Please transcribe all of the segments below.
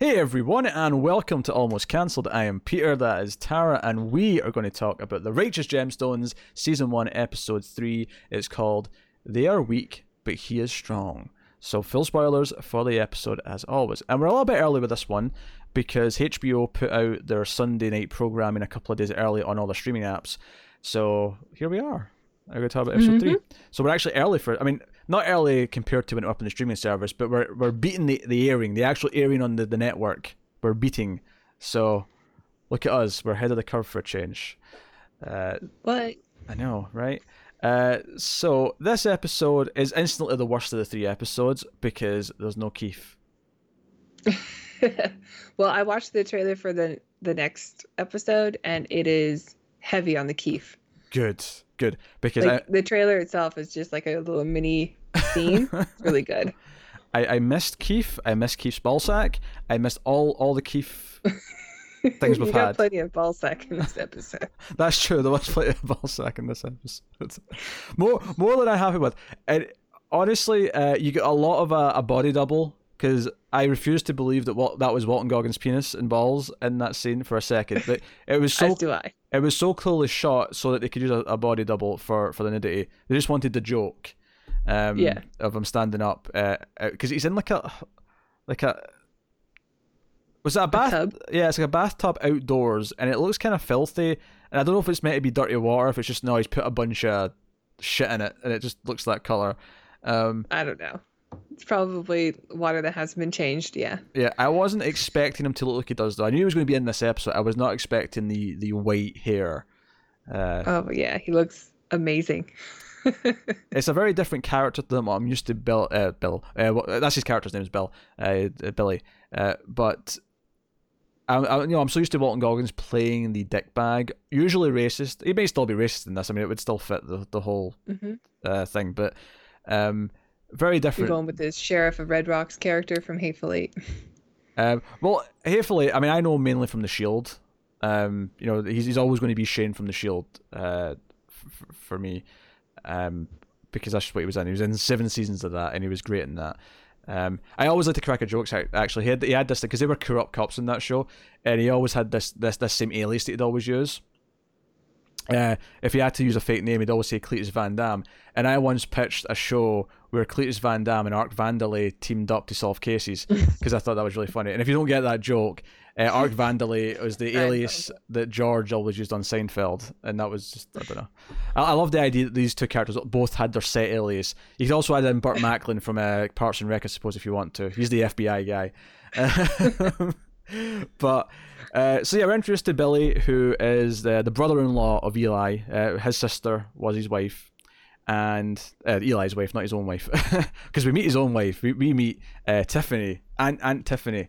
Hey everyone, and welcome to Almost Cancelled. I am Peter, that is Tara, and we are going to talk about The Righteous Gemstones, Season 1, Episode 3. It's called They Are Weak, but He is Strong. So, full spoilers for the episode as always. And we're a little bit early with this one because HBO put out their Sunday night programming a couple of days early on all the streaming apps. So, here we are. I'm going to talk about episode 3. Mm-hmm. So, we're actually early for I mean, not early compared to when it up in the streaming service, but we're we're beating the, the airing, the actual airing on the, the network. We're beating. So look at us, we're ahead of the curve for a change. Uh, What? I know, right? Uh, so this episode is instantly the worst of the three episodes because there's no Keith. well, I watched the trailer for the the next episode, and it is heavy on the Keith. Good, good. Because Like the trailer itself is just like a little mini scene. it's really good. I, I, missed Keith. I missed Keith's ballsack. I missed all all the Keith things we've had. plenty of ball sack in this episode. That's true. There was plenty of ballsack in this episode. more more than I'm happy with. And honestly, uh, you get a lot of a, a body double because I refuse to believe that what that was Walton Goggins' penis and balls in that scene for a second. But it was so As do I. it was so clearly shot so that they could use a, a body double for for the nudity. They just wanted the joke. Um, Yeah. Of him standing up, because he's in like a like a. Was that a bath? tub? Yeah, it's like a bathtub outdoors, and it looks kind of filthy. And I don't know if it's meant to be dirty water, if it's just no, he's put a bunch of shit in it, and it just looks that color. Um, I don't know. It's probably water that has been changed. Yeah. yeah, I wasn't expecting him to look like he does though. I knew he was going to be in this episode. I was not expecting the the white hair. Uh, Oh yeah, he looks amazing. it's a very different character than what I'm used to. Bill, uh, Bill, uh, well, that's his character's name is Bill, uh, uh, Billy. Uh, but I, I, you know, I'm so used to Walton Goggins playing the dick bag, usually racist. He may still be racist in this. I mean, it would still fit the the whole hmm uh, thing, but um, very You're different. going with this sheriff of Red Rock's character from Hateful Eight. Um, well, hatefully, I mean, I know mainly from the Shield. Um, you know, he's he's always going to be Shane from the Shield. Uh, f- for me, um, because that's just what he was in. He was in seven seasons of that, and he was great in that. Um, I always like to crack a joke. Actually, he had he had this because they were corrupt cops in that show, and he always had this this this same alias that he'd always use. Uh, if he had to use a fake name, he'd always say Cletus Van Damme. And I once pitched a show where Cletus Van Damme and Art Vandelay teamed up to solve cases because I thought that was really funny. And if you don't get that joke, uh, Art Vandelay was the alias that George always used on Seinfeld, and that was just I don't know. I, I love the idea that these two characters both had their set alias. You could also add in Burt Macklin from uh, Parks and Rec, I suppose, if you want to. He's the FBI guy. but uh, so yeah, we're introduced to Billy, who is the the brother-in-law of Eli. Uh, his sister was his wife, and uh, Eli's wife, not his own wife, because we meet his own wife. We, we meet uh, Tiffany, Aunt Aunt Tiffany.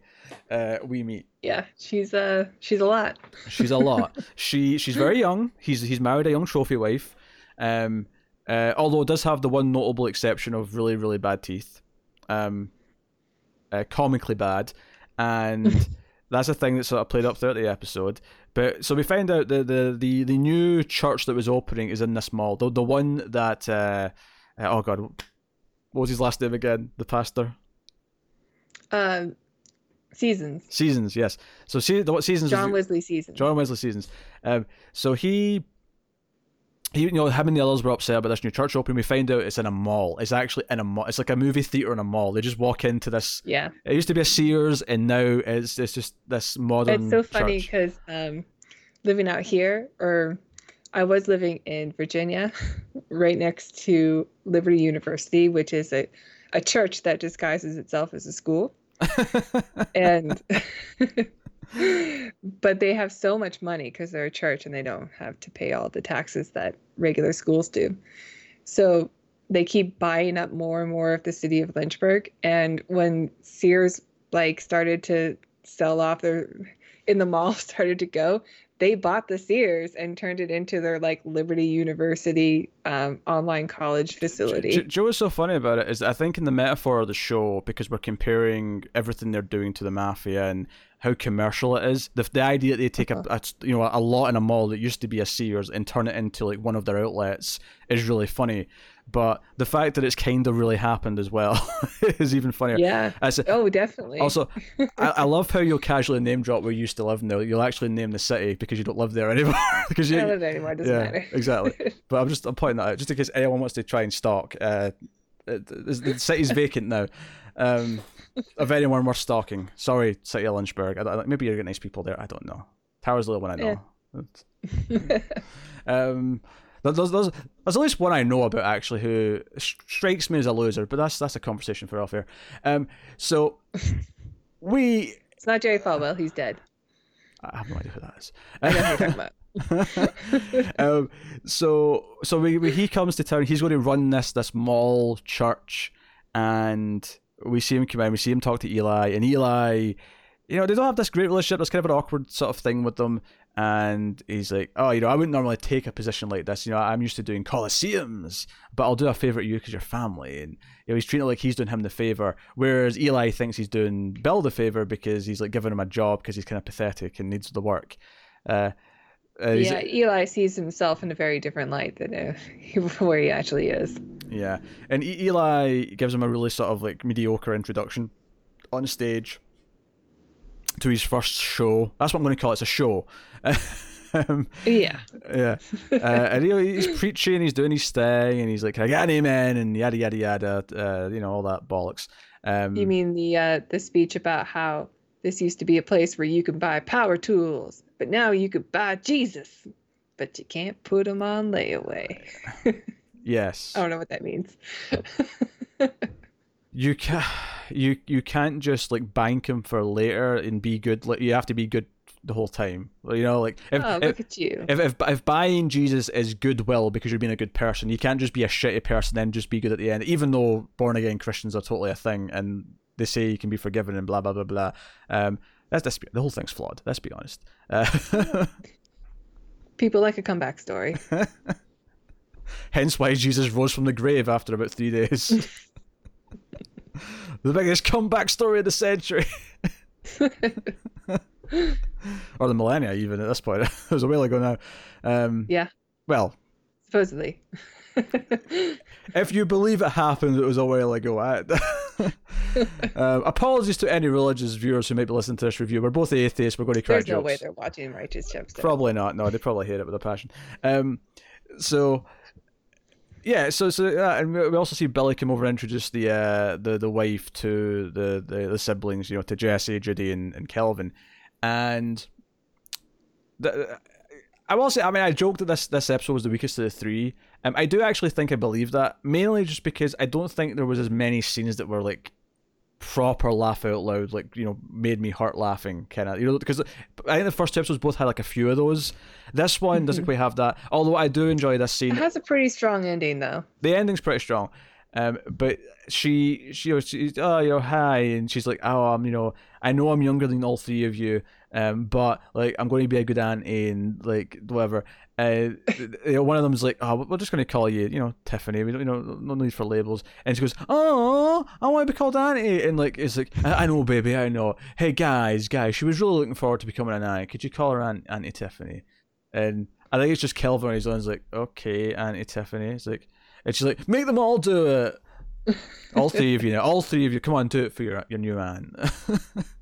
Uh, we meet. Yeah, she's uh she's a lot. She's a lot. she she's very young. He's he's married a young trophy wife. Um, uh, although it does have the one notable exception of really really bad teeth. Um, uh, comically bad, and that's a thing that sort of played up throughout the episode. But so we find out the the the, the new church that was opening is in this mall. The the one that uh, uh, oh god, what was his last name again? The pastor. Um, seasons. Seasons, yes. So see the what seasons? John Wesley seasons. John Wesley Seasons. Um, so he, he, you know, him and the others were upset about this new church opening. We find out it's in a mall. It's actually in a mall. It's like a movie theater in a mall. They just walk into this. Yeah, It used to be a Sears, and now it's it's just this modern. it's so funny because um, living out here, or I was living in Virginia, right next to Liberty University, which is a a church that disguises itself as a school, and. but they have so much money because they're a church and they don't have to pay all the taxes that regular schools do. So they keep buying up more and more of the city of Lynchburg. And when Sears like started to sell off their in the mall started to go, they bought the Sears and turned it into their like Liberty University um, online college facility. Joe Joe is so funny about it is I think in the metaphor of the show because we're comparing everything they're doing to the mafia and how commercial it is. The, the idea that they take a, a you know a lot in a mall that used to be a Sears and turn it into like one of their outlets is really funny. But the fact that it's kind of really happened as well is even funnier. Yeah. As Oh, definitely. also, I, I love how you'll casually name drop where you used to live now. You'll actually name the city because you don't live there anymore. because you, don't live there anymore. It doesn't yeah, matter. exactly. But I'm just I'm pointing that out just in case anyone wants to try and stalk. Uh, the city's vacant now. Um, of anyone worth stalking. Sorry, City of Lynchburg. I, don't- maybe you're getting nice people there. I don't know. Tara's the only one I know. Yeah. um, there's, there's, there's at least one I know about actually who strikes me as a loser, but that's that's a conversation for off air. Um, so we it's not Jerry Falwell. He's dead. I have no idea who that is. I know who you're talking about. um, so so we, we, he comes to town. He's going to run this this mall church, and we see him come in. We see him talk to Eli, and Eli, you know, they don't have this great relationship. It's kind of an awkward sort of thing with them. And he's like, oh, you know, I wouldn't normally take a position like this. You know, I'm used to doing coliseums, but I'll do a favor to you because you're family. And you know, he's treating it like he's doing him the favor, whereas Eli thinks he's doing Bill the favor because he's like giving him a job because he's kind of pathetic and needs the work. Uh, uh, yeah, Eli sees himself in a very different light than uh, where he actually is. Yeah, and E- Eli gives him a really sort of like mediocre introduction on stage to his first show. That's what I'm going to call it. It's a show. um, Yeah. yeah, uh, and he, he's preaching, he's doing his thing, and he's like, I get an amen?" and yada yada yada. Uh, you know all that bollocks. Um, You mean the uh, the speech about how this used to be a place where you could buy power tools, but now you could buy Jesus, but you can't put him on layaway. yes, I don't know what that means. you can you you can't just like bank him for later and be good. Like you have to be good the whole time. You know, like if, oh, if look at you. if, if if buying Jesus is goodwill because you're being a good person, you can't just be a shitty person and then just be good at the end. Even though born again Christians are totally a thing and they say you can be forgiven and blah blah blah blah. Um, that's, that's the whole thing's flawed. Let's be honest. Uh, People like a comeback story. hence why Jesus rose from the grave after about three days. the biggest comeback story of the century. or the millennia, even at this point. it was a while ago now. Um, yeah, well, supposedly. if you believe it happened, it was a while ago. I, um, apologies to any religious viewers who might be listening to this review. We're both atheists. We're going to crack There's no way they're watching Righteous Gemstones. Probably not. No, they probably hate it with a passion. Um, so yeah, so so uh, and we also see Billy come over and introduce the uh the the wife to the the, the siblings, you know, to Jesse, Judy, and, and Kelvin, and the, I will say, I mean, I joked that this this episode was the weakest of the three. Um, I do actually think I believe that mainly just because I don't think there was as many scenes that were like proper laugh out loud, like you know, made me heart laughing, kind of. You know, because I think the first two episodes both had like a few of those. This one doesn't quite have that. Although I do enjoy this scene It has a pretty strong ending, though. the ending's pretty strong. Um, but she, she, was, she's, oh, you know, hi, and she's like, oh, I'm, you know, I know I'm younger than all three of you, um, but like, I'm going to be a good auntie and like whatever. Uh, you know, one of them's like, oh, we're just going to call you, you know, Tiffany. We don't, you know, no need for labels. And she goes, oh, I want to be called auntie, and like, it's like, I, I know, baby, I know. Hey, guys, guys, she was really looking forward to becoming an auntie. Could you call her aunt, Auntie Tiffany? And I think it's just Kelvin on his own. He's like, okay, Auntie Tiffany. It's like. And she's like, make them all do it. all three of you. All three of you. Come on, do it for your your new man.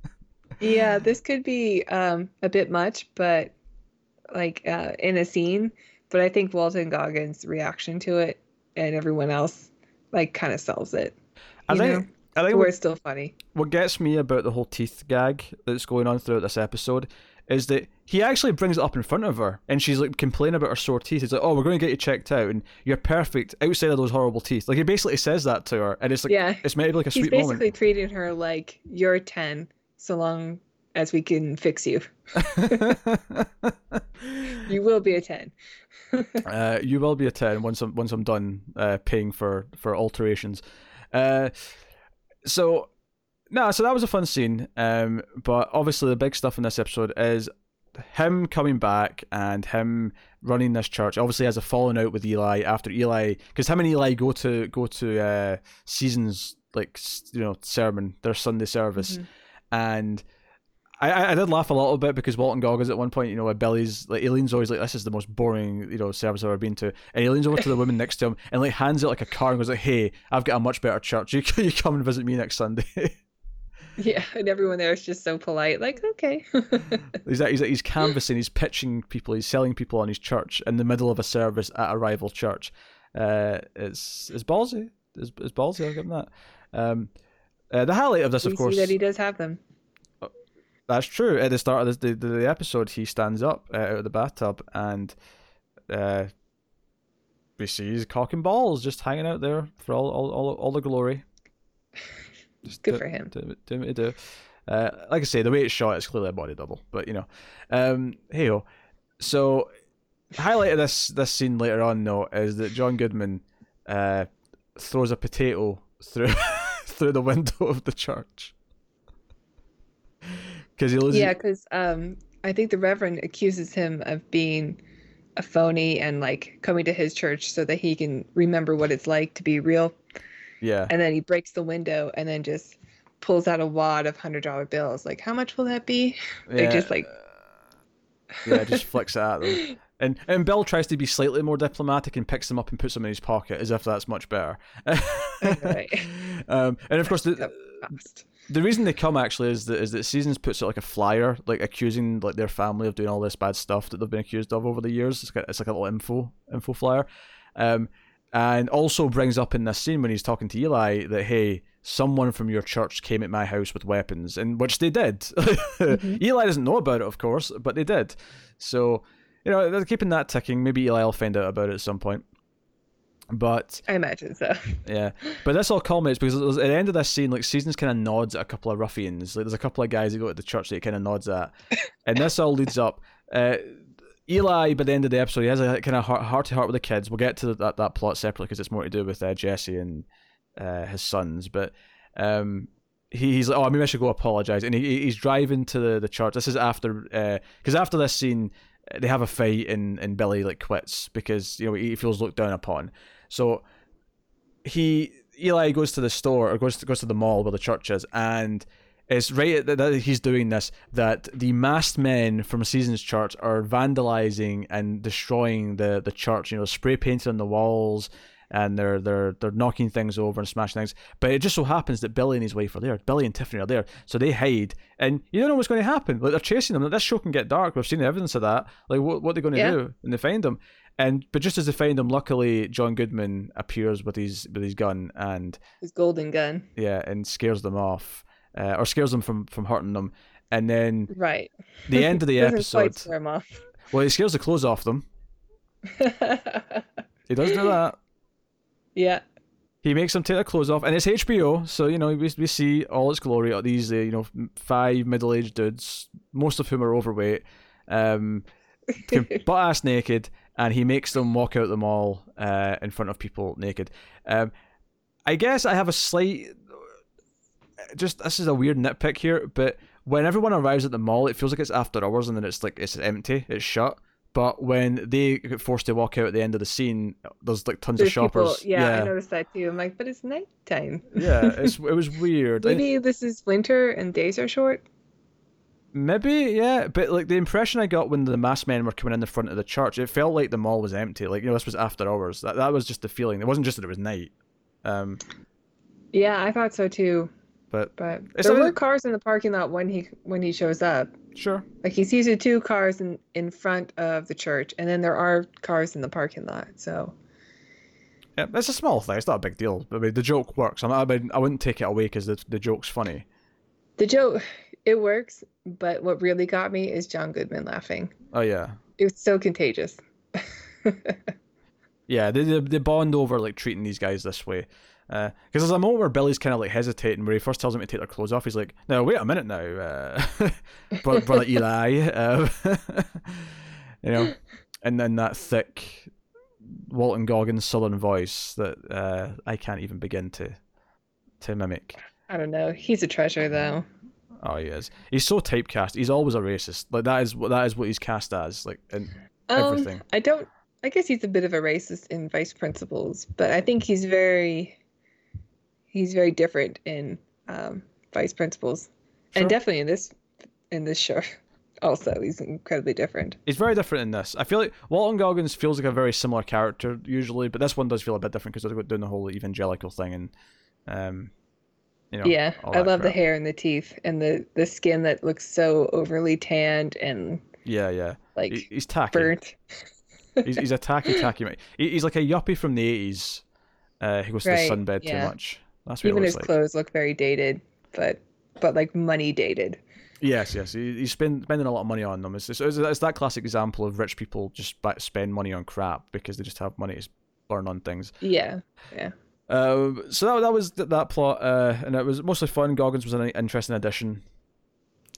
Yeah, this could be um, a bit much, but like uh, in a scene. But I think Walton Goggins' reaction to it and everyone else like kind of sells it. I think I think it's still funny. what gets me about the whole teeth gag that's going on throughout this episode is that he actually brings it up in front of her and she's like complaining about her sore teeth. He's like, Oh, we're gonna get you checked out and you're perfect outside of those horrible teeth. Like he basically says that to her and it's like Yeah. it's maybe like a He's sweet basically treating her like you're 10, so long as we can fix you. You will be a 10. uh, you will be a ten once I'm once I'm done uh, paying for for alterations. Uh, so no, so that was a fun scene. Um, but obviously the big stuff in this episode is him coming back and him running this church. Obviously has a falling out with Eli after Eli because him and Eli go to go to uh, seasons like you know sermon their Sunday service Mhm. And I, I did laugh a little bit because Walton Goggins at one point, you know, where Billy's like Eileen's always like, "This is the most boring, you know, service I've ever been to," and he leans over to the woman next to him and like hands it like a car and goes like, "Hey, I've got a much better church. You you come and visit me next Sunday." Yeah, and everyone there is just so polite, like, okay. he's he's he's canvassing, he's pitching people, he's selling people on his church in the middle of a service at a rival church. Uh, it's it's ballsy. It's, it's ballsy. I'll give him that. Um, uh, the highlight of this, we of course, see that he does have them. That's true. At the start of the the, the episode, he stands up uh, out of the bathtub and uh, we see his cock and balls just hanging out there for all all, all, all the glory. Just Good for him. Do, do, do, do. Uh, like I say, the way it's shot, it's clearly a body double. But you know, um, hey So, highlight of this this scene later on, though, is that John Goodman uh, throws a potato through through the window of the church because he loses. Yeah, because um, I think the Reverend accuses him of being a phony and like coming to his church so that he can remember what it's like to be real. Yeah. And then he breaks the window and then just pulls out a wad of hundred dollar bills. Like, how much will that be? Yeah. They just like. yeah, just flicks it at them. And and Bill tries to be slightly more diplomatic and picks them up and puts them in his pocket as if that's much better. right. um, and of course the the reason they come actually is that is that Seasons puts out like a flyer, like accusing like their family of doing all this bad stuff that they've been accused of over the years. It's like, it's like a little info info flyer, um, and also brings up in this scene when he's talking to Eli that hey, someone from your church came at my house with weapons, and which they did. mm-hmm. Eli doesn't know about it, of course, but they did. So you know they're keeping that ticking. Maybe Eli will find out about it at some point. But I imagine so. Yeah, but this all culminates because at the end of this scene, like Seasons kind of nods at a couple of ruffians. Like there's a couple of guys who go to the church that he kind of nods at, and this all leads up. Uh, Eli, by the end of the episode, he has a kind of heart to heart with the kids. We'll get to that, that plot separately because it's more to do with uh, Jesse and uh, his sons. But um, he, he's like, oh, maybe I should go apologize. And he, he's driving to the, the church. This is after, because uh, after this scene, they have a fight and, and Billy like quits because you know he feels looked down upon. So he Eli goes to the store or goes to, goes to the mall where the church is, and it's right that he's doing this that the masked men from Seasons Church are vandalizing and destroying the the church. You know, spray painting on the walls, and they're they're they're knocking things over and smashing things. But it just so happens that Billy and his wife are there. Billy and Tiffany are there, so they hide, and you don't know what's going to happen. Like they're chasing them. Like, this show can get dark. We've seen the evidence of that. Like what what are they going to yeah. do? And they find them. And but just as they find them, luckily John Goodman appears with his with his gun and his golden gun. Yeah, and scares them off, uh, or scares them from from hurting them. And then right, the end of the episode. Well, he scares the clothes off them. he does do that. Yeah. He makes them take their clothes off, and it's HBO, so you know we, we see all its glory. These uh, you know five middle aged dudes, most of whom are overweight, um, butt ass naked, and he makes them walk out the mall uh, in front of people naked. Um, I guess I have a slight, just this is a weird nitpick here, but when everyone arrives at the mall, it feels like it's after hours, and then it's like it's empty, it's shut. But when they get forced to walk out at the end of the scene, there's like tons there's of shoppers. People, yeah, yeah, I noticed that too. I'm like, but it's nighttime. yeah, it's, it was weird. Maybe this is winter and days are short. Maybe, yeah, but like the impression I got when the mass men were coming in the front of the church, it felt like the mall was empty. Like you know, this was after hours. That that was just the feeling. It wasn't just that it was night. Um, yeah, I thought so too. But but there were cars in the parking lot when he when he shows up. Sure. Like he sees the two cars in in front of the church, and then there are cars in the parking lot. So. Yeah, it's a small thing. It's not a big deal. I mean, the joke works. I mean, I wouldn't take it away because the the joke's funny. The joke, it works. But what really got me is John Goodman laughing. Oh yeah. It was so contagious. yeah, they, they they bond over like treating these guys this way. Because uh, there's a moment where Billy's kind of like hesitating, where he first tells him to take their clothes off. He's like, "No, wait a minute now, uh, brother, Eli," uh, you know, and then that thick Walton Goggins Southern voice that uh, I can't even begin to to mimic. I don't know. He's a treasure, though. Oh, he is. He's so typecast. He's always a racist. Like that is what that is what he's cast as. Like in um, everything. I don't. I guess he's a bit of a racist in Vice Principals, but I think he's very he's very different in um, Vice Principals, sure. and definitely in this in this show. Also, he's incredibly different. He's very different in this. I feel like Walton Goggins feels like a very similar character usually, but this one does feel a bit different because they're doing the whole evangelical thing and, um, you know. yeah, I love the hair and the teeth and the the skin that looks so overly tanned and Yeah, yeah. like He- he's tacky. burnt. he's, he's a tacky, tacky he's like a yuppie from the eighties. Uh, he goes to Right, the sunbed yeah. too much. Even his like. clothes look very dated, but but like money dated. Yes, yes. He's spend, spending a lot of money on them. It's, it's, it's that classic example of rich people just spend money on crap because they just have money to burn on things. Yeah, yeah. Uh, so that, that was th- that plot, uh, and it was mostly fun. Goggins was an interesting addition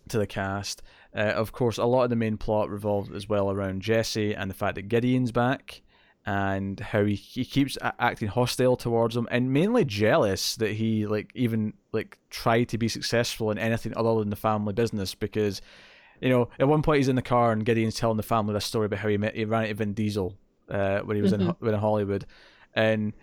to the cast. Uh, of course, a lot of the main plot revolved as well around Jesse and the fact that Gideon's back and how he, he keeps acting hostile towards him and mainly jealous that he like even like tried to be successful in anything other than the family business because you know at one point he's in the car and Gideon's telling the family this story about how he met he ran into Vin Diesel uh, when he was in Mhm. when in Hollywood and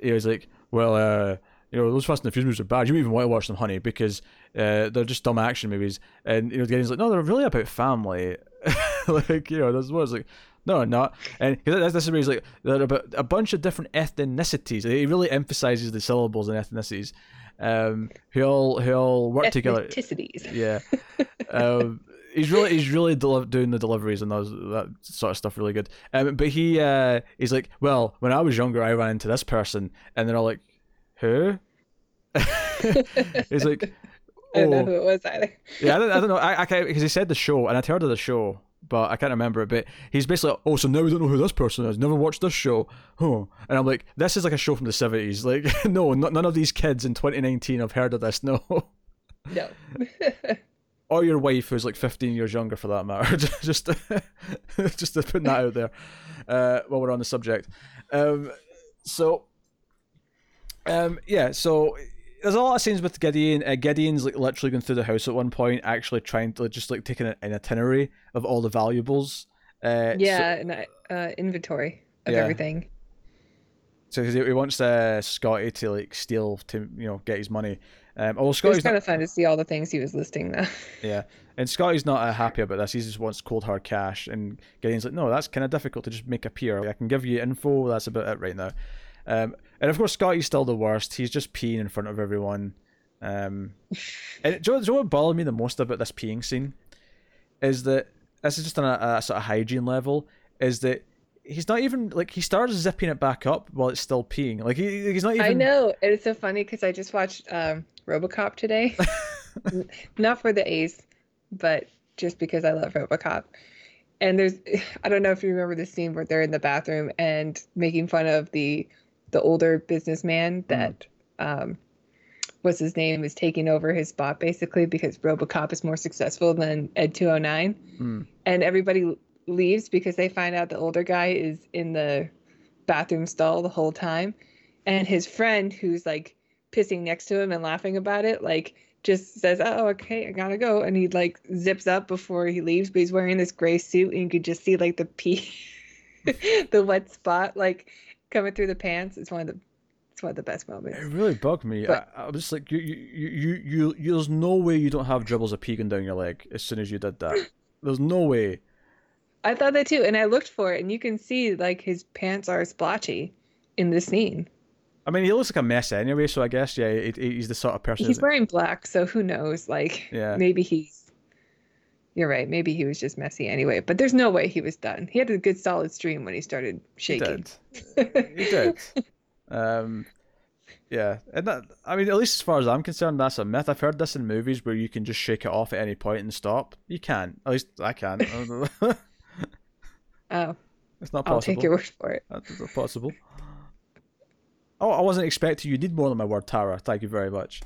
he was like well uh you know those Fast and the Furious movies are bad. You don't even want to watch them honey because uh, they're just dumb action movies. And you know Gideon's like no they're really about family. Like you know there's was like no, not. And 'cause that's, that's the reason, like, they're about a bunch of different ethnicities. He really emphasizes the syllables and ethnicities, um, who all who all work together. Ethnicities. Yeah, um, he's really he's really deli- doing the deliveries and those that sort of stuff really good. Um, but he uh, he's like, well, when I was younger, I ran into this person, and they're all like, who? he's like, I don't know oh, who it was either. yeah, I don't, I don't know. I, I can't because he said the show, and I'd heard of the show, but I can't remember it. But he's basically, like, oh, so now we don't know who this person is. Never watched this show, huh? And I'm like, this is like a show from the seventies. Like, no, none of these kids in 2019 have heard of this. No, No. or your wife who's like 15 years younger for that matter. just, just to put that out there. Uh, while we're on the subject, um, so, um, yeah, so there's a lot of scenes with Gideon. Uh, Gideon's like literally going through the house at one point, actually trying to just like taking an, an itinerary of all the valuables. Uh, yeah, and I- uh, inventory of Yeah. everything. So, he, he wants uh, Scotty to like steal to you know get his money. Um, although It was Scotty's kind not, of fun to see all the things he was listing though. yeah, and Scotty's not uh, happy about this. He just wants cold hard cash, and Gideon's like, no, that's kind of difficult to just make appear. I can give you info. That's about it right now. Um, and of course, Scotty's still the worst. He's just peeing in front of everyone. Um, and do you, know, do you know what bothered me the most about this peeing scene? Is that this is just on a, a sort of hygiene level. Is that he's not even like he starts zipping it back up while it's still peeing. Like he, he's not even. I know. It's so funny because I just watched um, RoboCop today. Not for the A's, but just because I love RoboCop. And there's, I don't know if you remember the scene where they're in the bathroom and making fun of the the older businessman that, um, what's his name, is taking over his spot basically because RoboCop is more successful than Ed 209. Hmm. And everybody leaves because they find out the older guy is in the bathroom stall the whole time and his friend who's like pissing next to him and laughing about it like just says oh okay i gotta go and he like zips up before he leaves but he's wearing this gray suit and you could just see like the pee the wet spot like coming through the pants it's one of the it's one of the best moments It really bugged me. But- I, I was just like, you, you, you, you, you, there's no way you don't have dribbles of pee going down your leg as soon as you did that. There's no way. i thought that too and i looked for it and you can see like his pants are splotchy in the scene I mean, he looks like a mess anyway, so I guess yeah, he, he's the sort of person. he's wearing black so who knows like Yeah. maybe he's you're right maybe he was just messy anyway but there's no way he was done he had a good solid stream when he started shaking. he did. He did. Um, yeah, and that I mean, at least as far as I'm concerned, that's a myth. I've heard this in movies where you can just shake it off at any point and stop. You can. At least I can. oh it's not possible. i'll take your word for it That's not possible. Oh, I wasn't expecting you. Need more than my word, Tara. Thank you very much.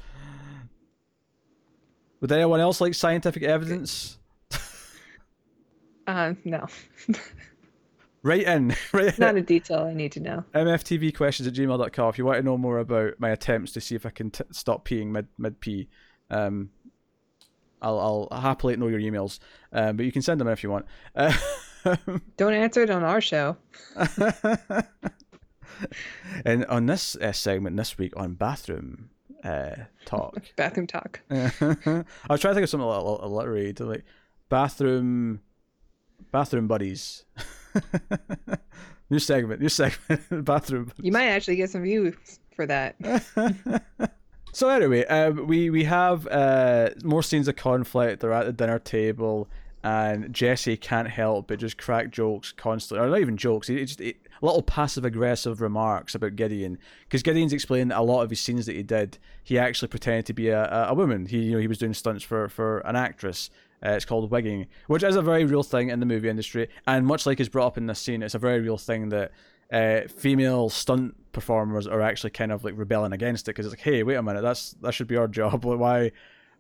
Would anyone else like scientific evidence? Um no Right in. Right not a detail i need to know mftvquestions at gmail.com if you want to know more about my attempts to see if I can t- stop peeing mid mid pee. Um, I'll I'll happily know your emails, um, but you can send them in if you want. Uh, don't answer it on our show and on this uh, segment this week on bathroom, uh, talk. Bathroom talk. I was trying to think of something a little alliterated, like bathroom, bathroom buddies. new segment, new segment, bathroom. You might actually get some views for that. so anyway, um, we we have uh, more scenes of conflict. They're at the dinner table, and Jesse can't help but just crack jokes constantly, or not even jokes. He just he, little passive aggressive remarks about Gideon because Gideon's explained that a lot of his scenes that he did, he actually pretended to be a, a woman. He you know he was doing stunts for for an actress. Uh, it's called wigging, which is a very real thing in the movie industry, and much like is brought up in this scene, it's a very real thing that uh, female stunt performers are actually kind of like rebelling against it because it's like, hey, wait a minute, that's that should be our job. Why,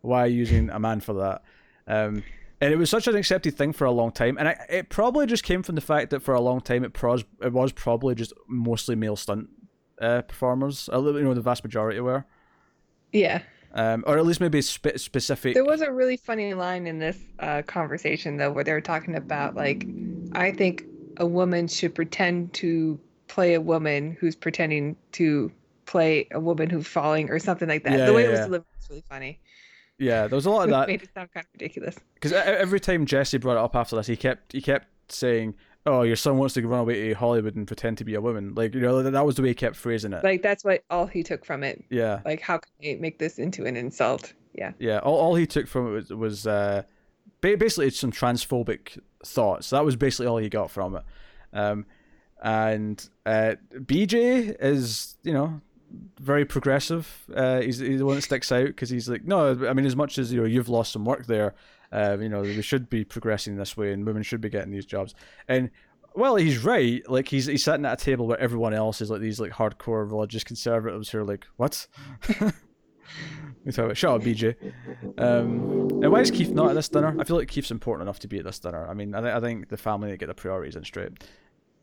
why using a man for that? Um, and it was such an accepted thing for a long time, and I, it probably just came from the fact that for a long time it pros it was probably just mostly male stunt uh, performers. You know, the vast majority were. Yeah. Um, or at least maybe spe- specific. There was a really funny line in this uh, conversation though, where they were talking about like, I think a woman should pretend to play a woman who's pretending to play a woman who's falling or something like that. Yeah, the way yeah, it was yeah. delivered was really funny. Yeah, there was a lot of that. made it sound kind of ridiculous. Because every time Jesse brought it up after this, he kept he kept saying, "Oh, your son wants to run away to Hollywood and pretend to be a woman." Like you know, that was the way he kept phrasing it. Like that's what all he took from it. yeah, Like how can I make this into an insult? Yeah. yeah. All, all he took from it was was uh, basically some transphobic thoughts. That was basically all he got from it. Um, and uh, BJ is you know very progressive. Uh, he's, he's the one that sticks out because he's like, no, I mean, as much as you know, you've lost some work there. Uh, you know, we should be progressing this way, and women should be getting these jobs. And well, he's right. Like he's he's sitting at a table where everyone else is like these like hardcore religious conservatives who are like, what? we about shut up, BJ. Um, and why is Keith not at this dinner? I feel like Keith's important enough to be at this dinner. I mean, I, th- I think the family get the priorities in straight.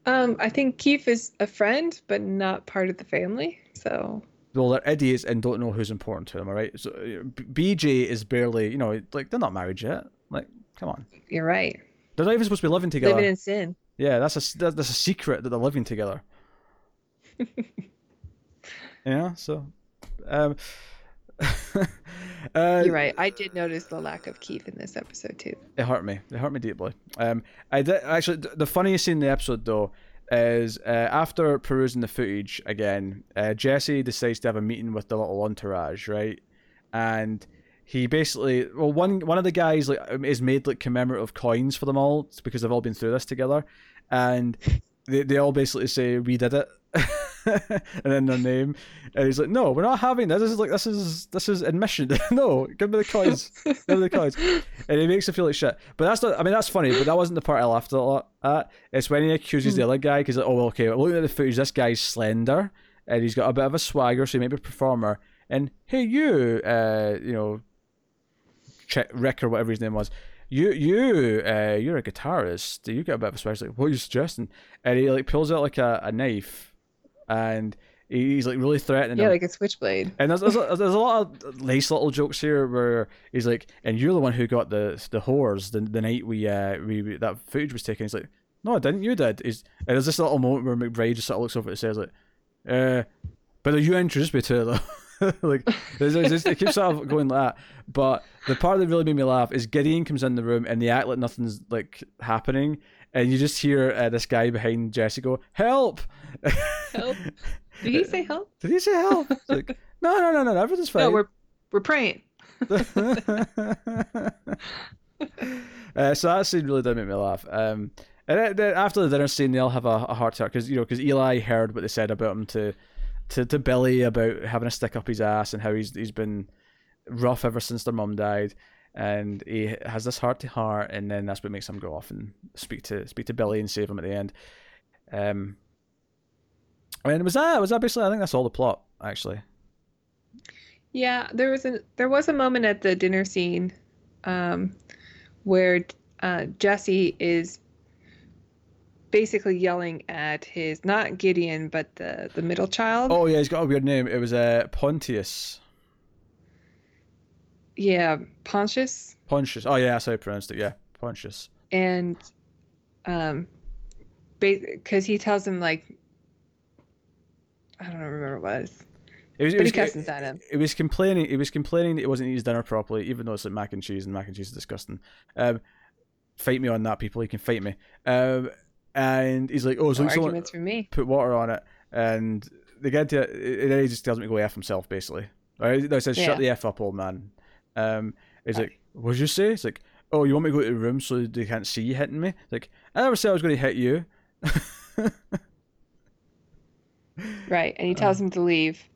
Um, I think Keith is a friend, but not part of the family. So well, they're idiots and don't know who's important to them. All right, so uh, BJ is barely, you know, like they're not married yet. Like, come on, you're right. they're not even supposed to be living together. Living in sin. yeah, that's a that- that's a secret that they're living together. yeah, so, um, uh, You're right. I did notice the lack of Keith in this episode too. It hurt me. It hurt me deeply. Um, I did actually. The funniest scene in the episode though is uh, after perusing the footage again, uh, Jesse decides to have a meeting with the little entourage, right? And he basically, well, one one of the guys like um, is made like commemorative coins for them all because they've all been through this together, and they they all basically say we did it. and then their name, and he's like, "No, we're not having this. This is like this is this is admission. no, give me the coins, give me the coins." And he makes him feel like shit. But that's not. I mean, that's funny. But that wasn't the part I laughed a lot at. It's when he accuses the other guy because, like, oh, well, okay, looking at the footage, this guy's slender and he's got a bit of a swagger, so he may be a performer. And hey, you, uh, you know, check Rick or whatever his name was. You, you, uh, you're a guitarist. You get a bit of a swagger. Like, what are you suggesting? And he like pulls out like a, a knife, and he's like really threatening Yeah, him. like a switchblade. And there's, there's, a, there's a lot of nice little jokes here where he's like, and you're the one who got the the whores the, the night we uh we, that footage was taken. He's like, no, I didn't. You did. He's, and there's this little moment where McBride just sort of looks over and says like, uh, but you introduced me to though. like there's, there's, it keeps sort of going like that. But the part that really made me laugh is Gideon comes in the room and they act like nothing's like happening, and you just hear uh, this guy behind Jesse go, "Help!" Help. Did he say help? Did he say help? It's like, no, no, no, no, everything's fine. No, we're we're praying. uh, so that scene really did make me laugh. Um, and then, then after the dinner scene, they all have a, a heart attack because you know because Eli heard what they said about him to, to to Billy about having a stick up his ass and how he's he's been rough ever since their mum died, and he has this heart to heart, and then that's what makes him go off and speak to speak to Billy and save him at the end. Um, and was that was that basically? I think that's all the plot actually. Yeah, there was a there was a moment at the dinner scene, um, where uh, Jesse is basically yelling at his not Gideon but the the middle child. Oh yeah, he's got a weird name. It was uh, Pontius. Yeah, Pontius, Pontius. Oh yeah, that's how I pronounced it. Yeah, Pontius. and um, because he tells him like I don't remember what it was. It was, it was, he cusses at him. He was complaining. It was complaining that he wasn't eating his dinner properly, even though it's like mac and cheese, and mac and cheese is disgusting. Um, fight me on that, people. You can fight me. Um, and he's like, "Oh, so No someone arguments from me. put water on it," and they get to. And then he just tells me to go f himself, basically. Right? No, he says, Yeah. "Shut the f up, old man." Um, he's like, "What'd you say?" It's like, "Oh, you want me to go to the room so they can't see you hitting me?" It's like, I never said I was going to hit you. Right. And he tells him to leave. Uh.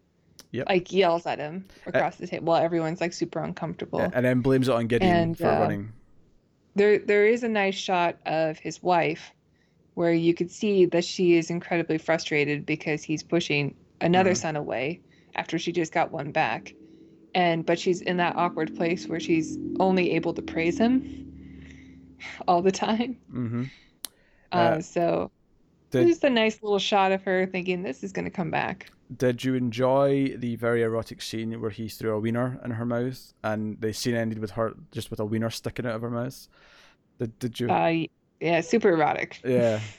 Yep. Like yells at him across the table while everyone's like super uncomfortable. and then blames it on Gideon And, for uh, running. There there is a nice shot of his wife where you could see that she is incredibly frustrated because he's pushing another Mhm. son away after she just got one back. And but she's in that awkward place where she's only able to praise him all the time. Mm-hmm. Uh, Uh, so did- just a nice little shot of her thinking this is going to come back. Did you enjoy the very erotic scene where he threw a wiener in her mouth, and the scene ended with her just with a wiener sticking out of her mouth? Did Did you? Uh, yeah, super erotic. yeah.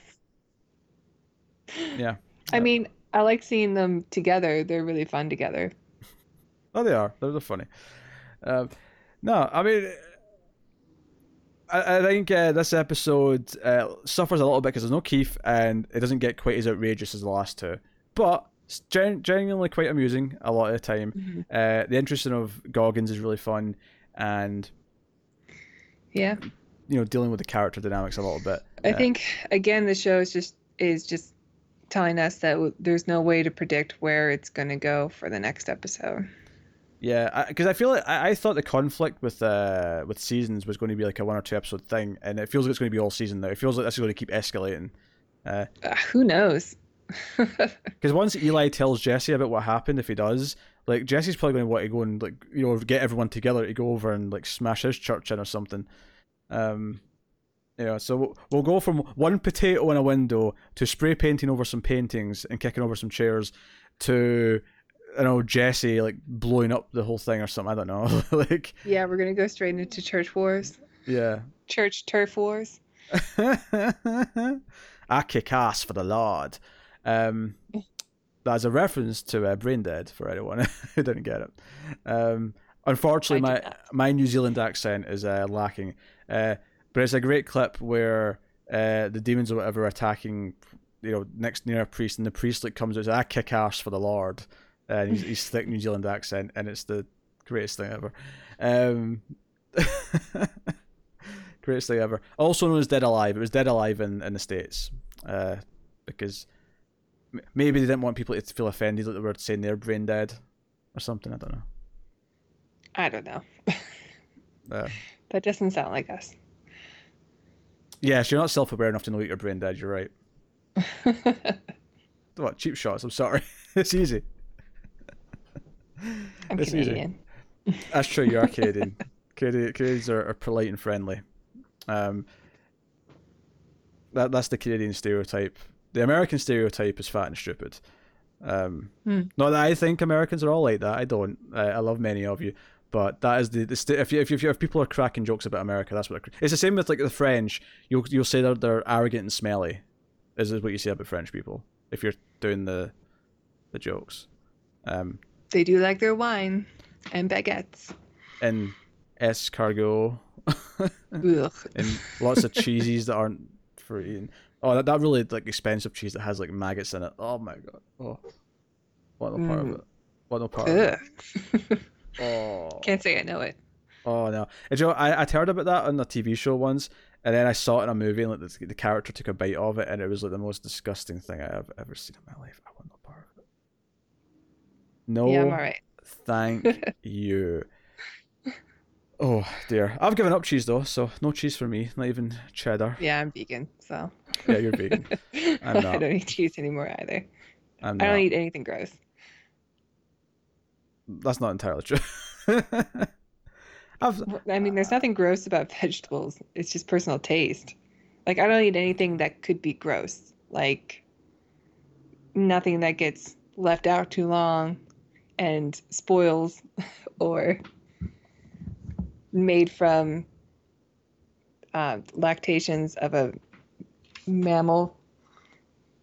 Yeah. I mean, I like seeing them together. They're really fun together. Oh, they are. They're, they're funny. Um, no, I mean, I, I think uh, this episode uh, suffers a little bit because there's no Keith, and it doesn't get quite as outrageous as the last two. But it's gen- genuinely quite amusing a lot of the time. Mhm. Uh, the interesting of Goggins is really fun, and Yeah, you know dealing with the character dynamics a little bit. I Uh, think again the show is just is just telling us that there's no way to predict where it's going to go for the next episode. Yeah, because I, feel like I, I thought the conflict with uh with seasons was going to be like a one or two episode thing, and it feels like it's going to be all season now. It feels like this is going to keep escalating. Uh, who knows? Because once Eli tells Jesse about what happened, if he does, like Jesse's probably going to want to go and like you know get everyone together to go over and like smash his church in or something. Um, know, so we'll- we'll go from one potato in a window to spray painting over some paintings and kicking over some chairs to you know Jesse like blowing up the whole thing or something. I don't know, like yeah, we're going to go straight into church wars, yeah. church turf wars. I kick ass for the Lord. Um, that's a reference to uh, Brain Dead for anyone who didn't get it. Um, unfortunately, my not. my New Zealand accent is uh, lacking. Uh, but it's a great clip where uh, the demons or whatever are attacking, you know, next near a priest, and the priest like comes out and says, "I kick ass for the Lord," and he's, he's thick New Zealand accent, and it's the greatest thing ever. Um, greatest thing ever. Also known as Dead Alive. It was Dead Alive in, in the States. Uh, because m- maybe they didn't want people to feel offended that they were saying they're brain dead or something. I don't know. I don't know. Uh, That doesn't sound like us. yes, you're not self aware enough to know that you're brain dead. You're right. What cheap shots? I'm sorry. it's easy. I'm It's easy. Canadian. That's true. You are Canadian. Canadian Canadians are, are polite and friendly. Um, that that's the Canadian stereotype. The American stereotype is fat and stupid. Um, Hmm. Not that I think Americans are all like that. I don't. I, I love many of you, but that is the, the st- if, you, if you, if people are cracking jokes about America, that's what it's the same with like the French. You'll you'll say they're they're arrogant and smelly. Is is what you say about French people if you're doing the the jokes. Um, They do like their wine and baguettes. and escargot and lots of cheeses that aren't for eating. Oh, that, that really like expensive cheese that has like maggots in it. Oh my god. Oh, what no part of Mm. it? What no part of it? Oh, Can't say I know it. oh no. And, you know, I I heard about that on a TV show once, and then I saw it in a movie, and like the, the character took a bite of it, and it was like the most disgusting thing I have ever seen in my life. I want no part of it. No, Yeah, I'm all right. thank you. Oh dear, I've given up cheese though, so no cheese for me. Not even cheddar. Yeah, I'm vegan, so. Yeah, you're vegan. I'm I don't eat cheese anymore either. I'm I don't eat anything gross. That's not entirely true. I've I mean, there's nothing gross about vegetables. It's just personal taste. Like, I don't eat anything that could be gross. Like, nothing that gets left out too long and spoils or made from uh, lactations of a mammal.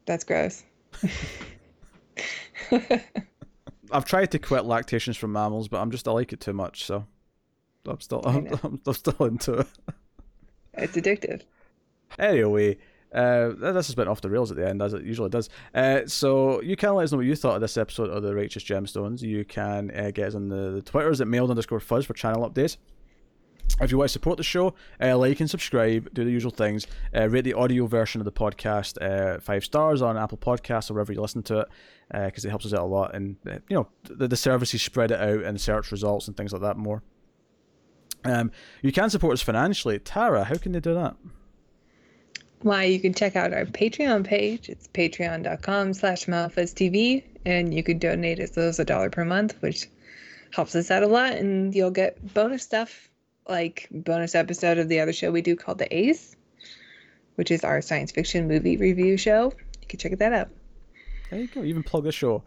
That's gross. I've tried to quit lactations from mammals, but I'm just I like it too much, so I'm still I'm, I'm, I'm still into it. It's addictive. Anyway, uh, this has been off the rails at the end, as it usually does. Uh, so you can let us know what you thought of this episode of the Righteous Gemstones. You can uh, get us on the, the Twitters at mild underscore fuzz for channel updates. If you want to support the show, uh, like and subscribe, do the usual things. Uh, rate the audio version of the podcast uh, five stars on Apple Podcasts or wherever you listen to it, because it helps us out a lot. And you know, the, the services spread it out and search results and things like that more. Um, you can support us financially. Tara, how can they do that? Why, you can check out our Patreon page. It's patreon.com slash TV, and you can donate as low as a dollar per month, which helps us out a lot, and you'll get bonus stuff like bonus episode of the other show we do called The Ace, which is our science fiction movie review show. You can check that out. There you go. Even plug the show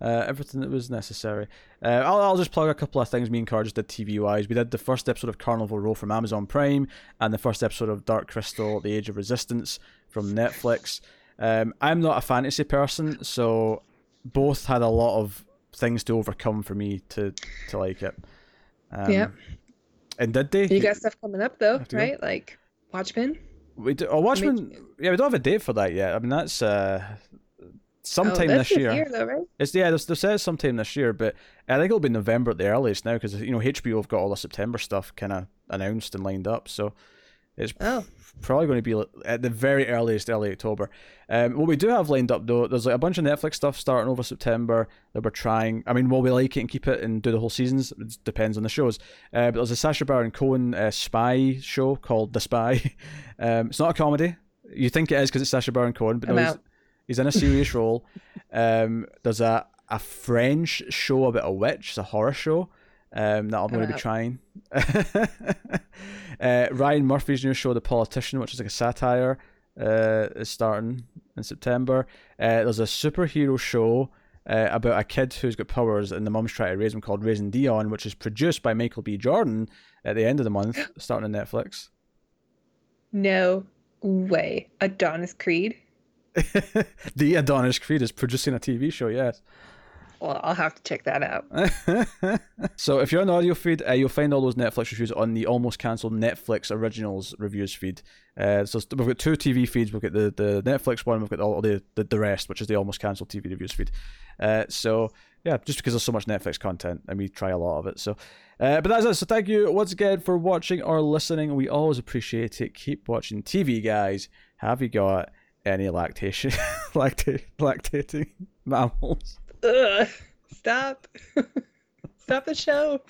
uh, everything that was necessary. Uh, I'll, I'll just plug a couple of things me and Car just did TV wise. We did the first episode of Carnival Row from Amazon Prime and the first episode of Dark Crystal The Age of Resistance from Netflix. Um, I'm not a fantasy person, so both had a lot of things to overcome for me to, to like it. Um, yeah. And did they? You got stuff coming up though, right? Go. Like Watchmen. We do. Oh, Watchmen. Yeah, we don't have a date for that yet. I mean, that's uh, sometime oh, this year. year though, right? It's yeah, they says sometime this year, but I think it'll be November at the earliest now because you know HBO have got all the September stuff kind of announced and lined up, so it's oh. probably going to be at the very earliest early October. Um, what we do have lined up though, there's like a bunch of Netflix stuff starting over September that we're trying. I mean, will we like it and keep it and do the whole seasons? It depends on the shows. Uh, but there's a Sacha Baron Cohen uh, spy show called The Spy. um, it's not a comedy. You think it is because it's Sacha Baron Cohen, but no, He's in a serious role. Um, there's a, a French show about a witch, it's a horror show um, that I'm going to be trying. uh, Ryan Murphy's new show, The Politician, which is like a satire, uh, is starting in September. Uh, there's a superhero show uh, about a kid who's got powers and the mum's trying to raise him called Raising Dion, which is produced by Michael B. Jordan at the end of the month, starting on Netflix. No way. Adonis Creed? the Adonis Creed is producing a TV show, yes. Well, I'll have to check that out. so, if you're on the audio feed, uh, you'll find all those Netflix reviews on the almost cancelled Netflix originals reviews feed. Uh, so we've got two TV feeds. We've got the, the Netflix one. We've got all the, the the rest, which is the almost cancelled TV reviews feed. Uh, so yeah, just because there's so much Netflix content, and we try a lot of it. So, uh, but that's it. So thank you once again for watching or listening. We always appreciate it. Keep watching TV, guys. Have you got? Any lactation, lactate, lactating mammals. Ugh, stop. stop the show.